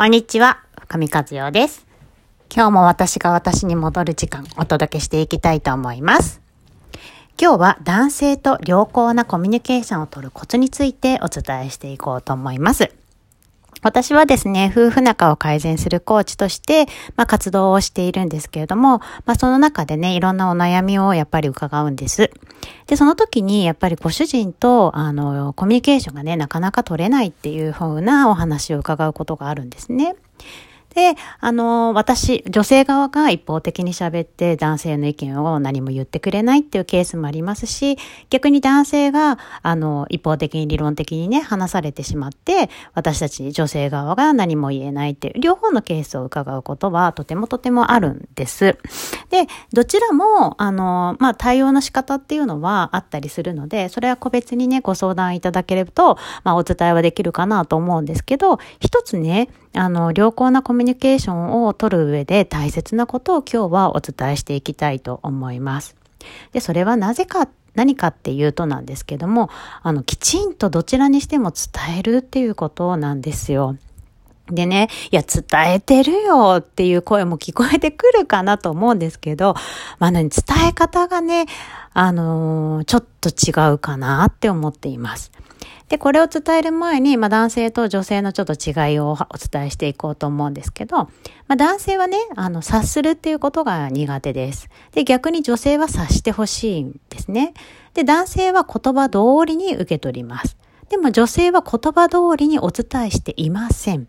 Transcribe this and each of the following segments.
こんにちは、深見和代です。今日も私が私に戻る時間お届けしていきたいと思います。今日は男性と良好なコミュニケーションを取るコツについてお伝えしていこうと思います。私はですね、夫婦仲を改善するコーチとして、まあ、活動をしているんですけれども、まあ、その中でね、いろんなお悩みをやっぱり伺うんです。で、その時に、やっぱりご主人と、あの、コミュニケーションがね、なかなか取れないっていうふうなお話を伺うことがあるんですね。で、あの、私、女性側が一方的に喋って男性の意見を何も言ってくれないっていうケースもありますし、逆に男性が、あの、一方的に理論的にね、話されてしまって、私たち女性側が何も言えないっていう、両方のケースを伺うことはとてもとてもあるんです。で、どちらも、あの、まあ、対応の仕方っていうのはあったりするので、それは個別にね、ご相談いただければと、まあ、お伝えはできるかなと思うんですけど、一つね、あの、良好なコミュニケーションを取る上で大切なことを今日はお伝えしていきたいと思います。で、それはなぜか、何かっていうとなんですけども、あの、きちんとどちらにしても伝えるっていうことなんですよ。でね、いや、伝えてるよっていう声も聞こえてくるかなと思うんですけど、まあね、伝え方がね、あのーちょっと違うかなって思っています。で、これを伝える前に、まあ男性と女性のちょっと違いをお伝えしていこうと思うんですけど、まあ男性はね、あの、察するっていうことが苦手です。で、逆に女性は察してほしいんですね。で、男性は言葉通りに受け取ります。でも女性は言葉通りにお伝えしていません。っ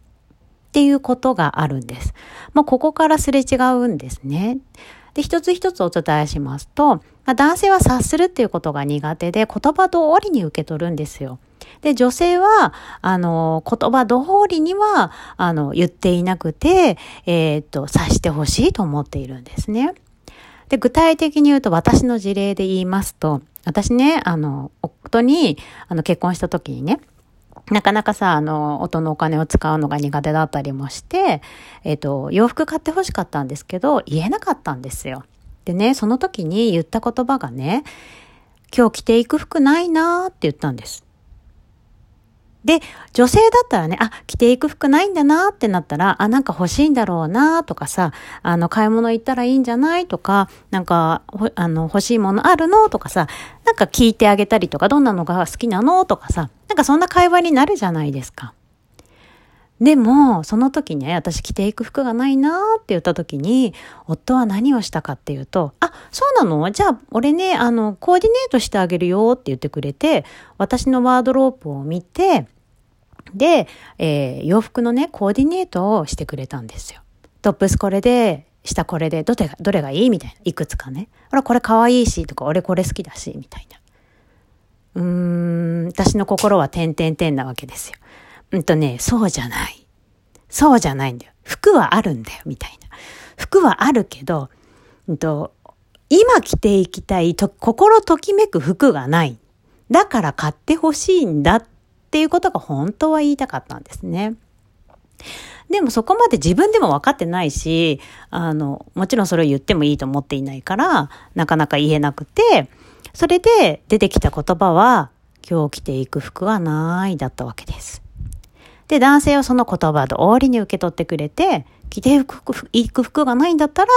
ていうことがあるんです。もうここからすれ違うんですね。で、一つ一つお伝えしますと、まあ、男性は察するっていうことが苦手で言葉通りに受け取るんですよ。で、女性は、あの、言葉通りには、あの、言っていなくて、えーっと、察してほしいと思っているんですね。で、具体的に言うと、私の事例で言いますと、私ね、あの、夫に、あの、結婚した時にね、なかなかさ、あの、音のお金を使うのが苦手だったりもして、えっ、と、洋服買って欲しかったんですけど、言えなかったんですよ。でね、その時に言った言葉がね、今日着ていく服ないなーって言ったんです。で、女性だったらね、あ、着ていく服ないんだなってなったら、あ、なんか欲しいんだろうなとかさ、あの、買い物行ったらいいんじゃないとか、なんか、あの、欲しいものあるのとかさ、なんか聞いてあげたりとか、どんなのが好きなのとかさ、なんかそんな会話になるじゃないですか。でも、その時ね、私着ていく服がないなーって言った時に、夫は何をしたかっていうと、あ、そうなの？じゃあ、俺ね、あの、コーディネートしてあげるよって言ってくれて、私のワードロープを見て、で、えー洋服のね、コーディネートをしてくれたんですよ。トップスこれで、下これで、どれが、どれがいいみたいな。いくつかね。ほら、これ可愛いし、とか、俺これ好きだし、みたいな。うーん、私の心は点々点なわけですよ。うんとね、そうじゃない。そうじゃないんだよ。服はあるんだよ、みたいな。服はあるけど、うんと、今着ていきたいと、心ときめく服がない。だから買ってほしいんだっていうことが本当は言いたかったんですね。でもそこまで自分でも分かってないし、あの、もちろんそれを言ってもいいと思っていないから、なかなか言えなくて、それで出てきた言葉は、今日着ていく服はないだったわけです。で、男性はその言葉通りに受け取ってくれて、着ていく服がないんだったら、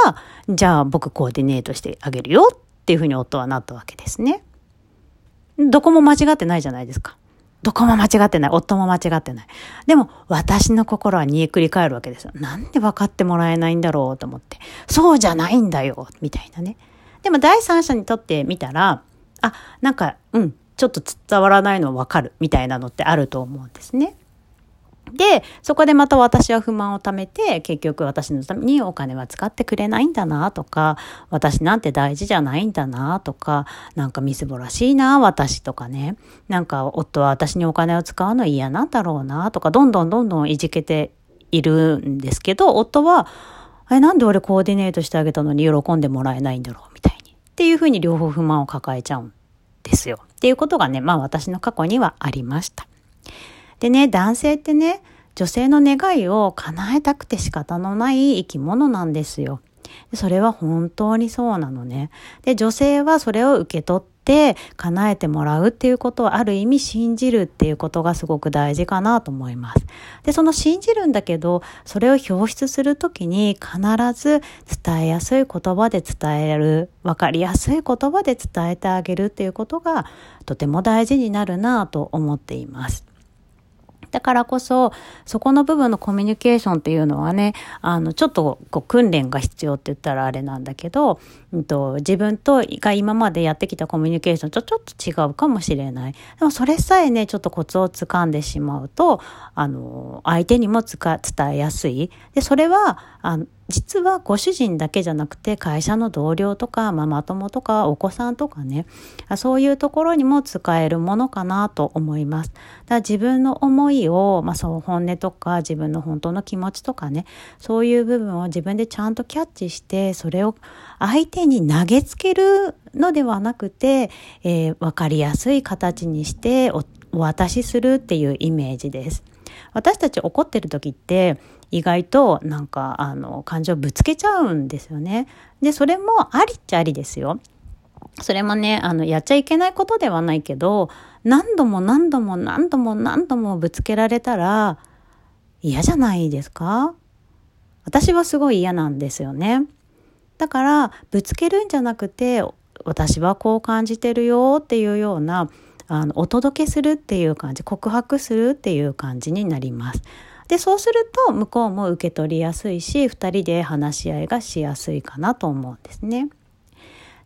じゃあ僕コーディネートしてあげるよっていうふうに夫はなったわけですね。どこも間違ってないじゃないですか。どこも間違ってない。夫も間違ってない。でも、私の心は煮えくり返るわけですよ。なんで分かってもらえないんだろうと思って。そうじゃないんだよ、みたいなね。でも、第三者にとってみたら、あ、なんか、うん、ちょっと伝わらないの分かる、みたいなのってあると思うんですね。で、そこでまた私は不満を貯めて、結局私のためにお金は使ってくれないんだなとか、私なんて大事じゃないんだなとか、なんかみすぼらしいな、私とかね。なんか夫は私にお金を使うの嫌なんだろうなとか、どんどんどんどんいじけているんですけど、夫は、え、なんで俺コーディネートしてあげたのに喜んでもらえないんだろうみたいに。っていうふうに両方不満を抱えちゃうんですよ。っていうことがね、まあ私の過去にはありました。でね、男性ってね、女性の願いを叶えたくて仕方のない生き物なんですよ。それは本当にそうなのね。で、女性はそれを受け取っって叶えてもらうっていうことをある意味信じるっていうことがすごく大事かなと思います。で、その信じるんだけど、それを表出するときに必ず伝えやすい言葉で伝える、わかりやすい言葉で伝えてあげるっていうことがとても大事になるなと思っています。だからこそ、そこの部分のコミュニケーションっていうのはね、あの、ちょっとこう訓練が必要って言ったらあれなんだけど、うんと、自分とが今までやってきたコミュニケーションとちょっと違うかもしれない。でもそれさえね、ちょっとコツをつかんでしまうと、あの、相手にも伝えやすい。で、それは、あの実はご主人だけじゃなくて会社の同僚とかママ友とかお子さんとかねそういうところにも使えるものかなと思います。だ自分の思いを、まあ、そう本音とか自分の本当の気持ちとかねそういう部分を自分でちゃんとキャッチしてそれを相手に投げつけるのではなくて、えー、分かりやすい形にしてお渡しするっていうイメージです。私たち怒ってる時って意外となんかあの感情ぶつけちゃうんですよね。で、それもありっちゃありですよ。それもね、あの、やっちゃいけないことではないけど、何度も何度も何度も何度もぶつけられたら嫌じゃないですか？私はすごい嫌なんですよね。だから、ぶつけるんじゃなくて、私はこう感じてるよっていうような、あの、お届けするっていう感じ、告白するっていう感じになります。でそうすると向こうも受け取りやすいし2人で話し合いがしやすいかなと思うんですね。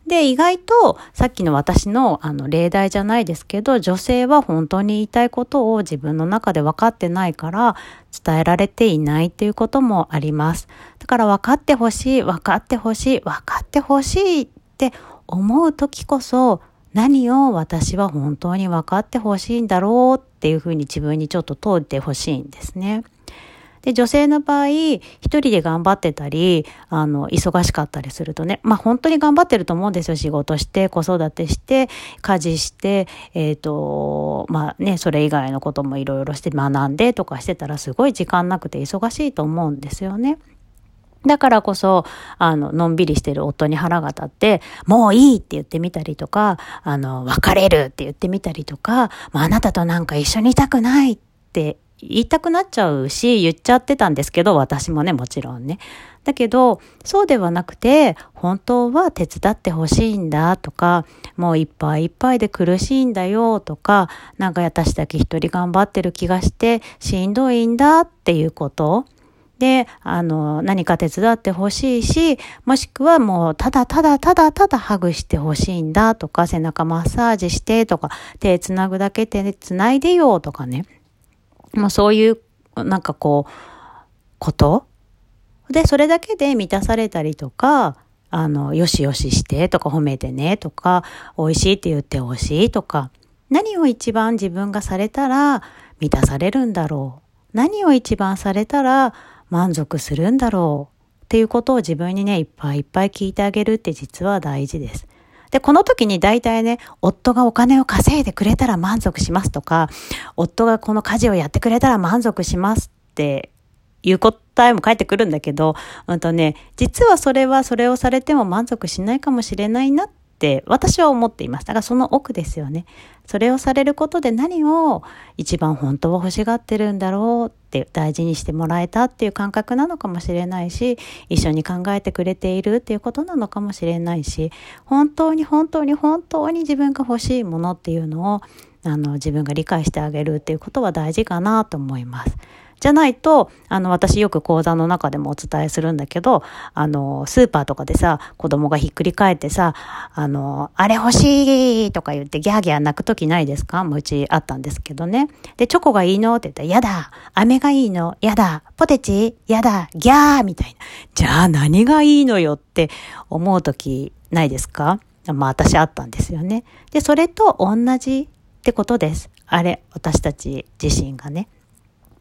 で、意外と、さっきの私の、あの、例題じゃないですけど、女性は本当に言いたいことを自分の中で分かってないから、伝えられていないっていうこともあります。だから分かってほしい、分かってほしい、分かってほしいって思う時こそ、何を私は本当に分かってほしいんだろうっていうふうに自分にちょっと問うてほしいんですね。で、女性の場合、一人で頑張ってたり、あの、忙しかったりするとね、まあ本当に頑張ってると思うんですよ。仕事して、子育てして、家事して、えっ、ー、と、まあね、それ以外のこともいろいろして学んでとかしてたらすごい時間なくて忙しいと思うんですよね。だからこそ、あの、のんびりしてる夫に腹が立って、もういいって言ってみたりとか、あの、別れるって言ってみたりとか、まあ、あなたとなんか一緒にいたくないって言いたくなっちゃうし、言っちゃってたんですけど、私もね、もちろんね。だけど、そうではなくて、本当は手伝ってほしいんだとか、もういっぱいいっぱいで苦しいんだよとか、なんか私だけ一人頑張ってる気がしてしんどいんだっていうことで、あの、何か手伝ってほしいし、もしくはもう、ただただただただハグしてほしいんだとか、背中マッサージしてとか、手つなぐだけ手つないでよとかね。もうそういう、なんかこう、こと？で、それだけで満たされたりとか、あの、よしよししてとか褒めてねとか、美味しいって言ってほしいとか、何を一番自分がされたら満たされるんだろう。何を一番されたら満足するんだろうっていうことを自分にね、いっぱいいっぱい聞いてあげるって実は大事です。で、この時に大体ね、夫がお金を稼いでくれたら満足しますとか、夫がこの家事をやってくれたら満足しますっていう答えも返ってくるんだけど、うんとね、実はそれはそれをされても満足しないかもしれないなっって私は思っています。だからその奥ですよね。それをされることで何を一番本当は欲しがってるんだろうって大事にしてもらえたっていう感覚なのかもしれないし、一緒に考えてくれているっていうことなのかもしれないし、本当に本当に本当に自分が欲しいものっていうのをあの自分が理解してあげるっていうことは大事かなと思います。じゃないと、あの、私よく講座の中でもお伝えするんだけど、あの、スーパーとかでさ、子供がひっくり返ってさ、あの、あれ欲しいとか言ってギャーギャー泣くときないですか？もううちあったんですけどね。で、チョコがいいのって言ったら、やだ飴がいいのやだポテチやだギャーみたいな。じゃあ何がいいのよって思うときないですか？まあ私あったんですよね。で、それと同じってことです。あれ、私たち自身がね。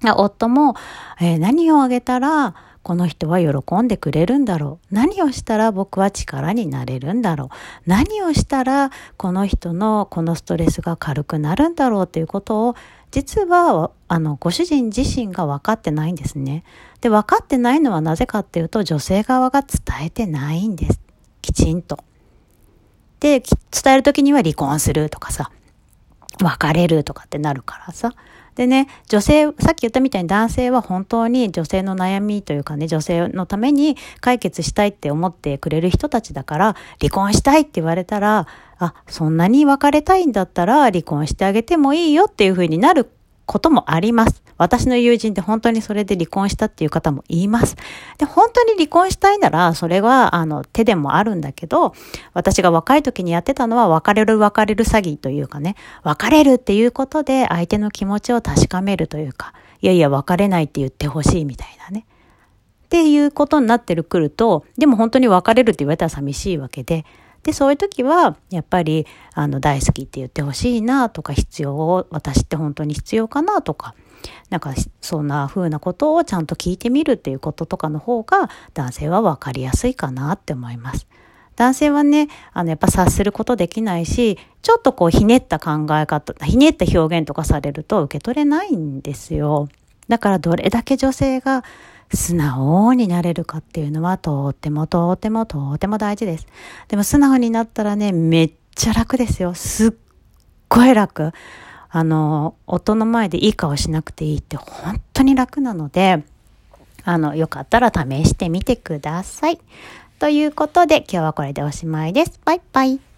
夫も、えー、何をあげたらこの人は喜んでくれるんだろう。何をしたら僕は力になれるんだろう。何をしたらこの人のこのストレスが軽くなるんだろうということを実はあのご主人自身が分かってないんですね。で、分かってないのはなぜかっていうと女性側が伝えてないんです。きちんと。で、伝える時には離婚するとかさ、別れるとかってなるからさ。でね、女性、さっき言ったみたいに男性は本当に女性の悩みというかね、女性のために解決したいって思ってくれる人たちだから、離婚したいって言われたら、あ、そんなに別れたいんだったら離婚してあげてもいいよっていうふうになることもあります。私の友人って本当にそれで離婚したっていう方も言います。で、本当に離婚したいなら、それは、あの、手でもあるんだけど、私が若い時にやってたのは、別れる別れる詐欺というかね、別れるっていうことで相手の気持ちを確かめるというか、いやいや別れないって言ってほしいみたいなね。っていうことになってるくると、でも本当に別れるって言われたら寂しいわけで、で、そういう時は、やっぱり、あの、大好きって言ってほしいなとか、必要を、私って本当に必要かなとか、なんかそんな風なことをちゃんと聞いてみるっていうこととかの方が男性は分かりやすいかなって思います。男性はね、あの、やっぱ察することできないし、ちょっとこう、ひねった考え方、ひねった表現とかされると受け取れないんですよ。だからどれだけ女性が素直になれるかっていうのはとってもとってもとっても大事です。でも素直になったらね、めっちゃ楽ですよ。すっごい楽。あの、夫の前でいい顔しなくていいって本当に楽なので、あの、よかったら試してみてください。ということで、今日はこれでおしまいです。バイバイ。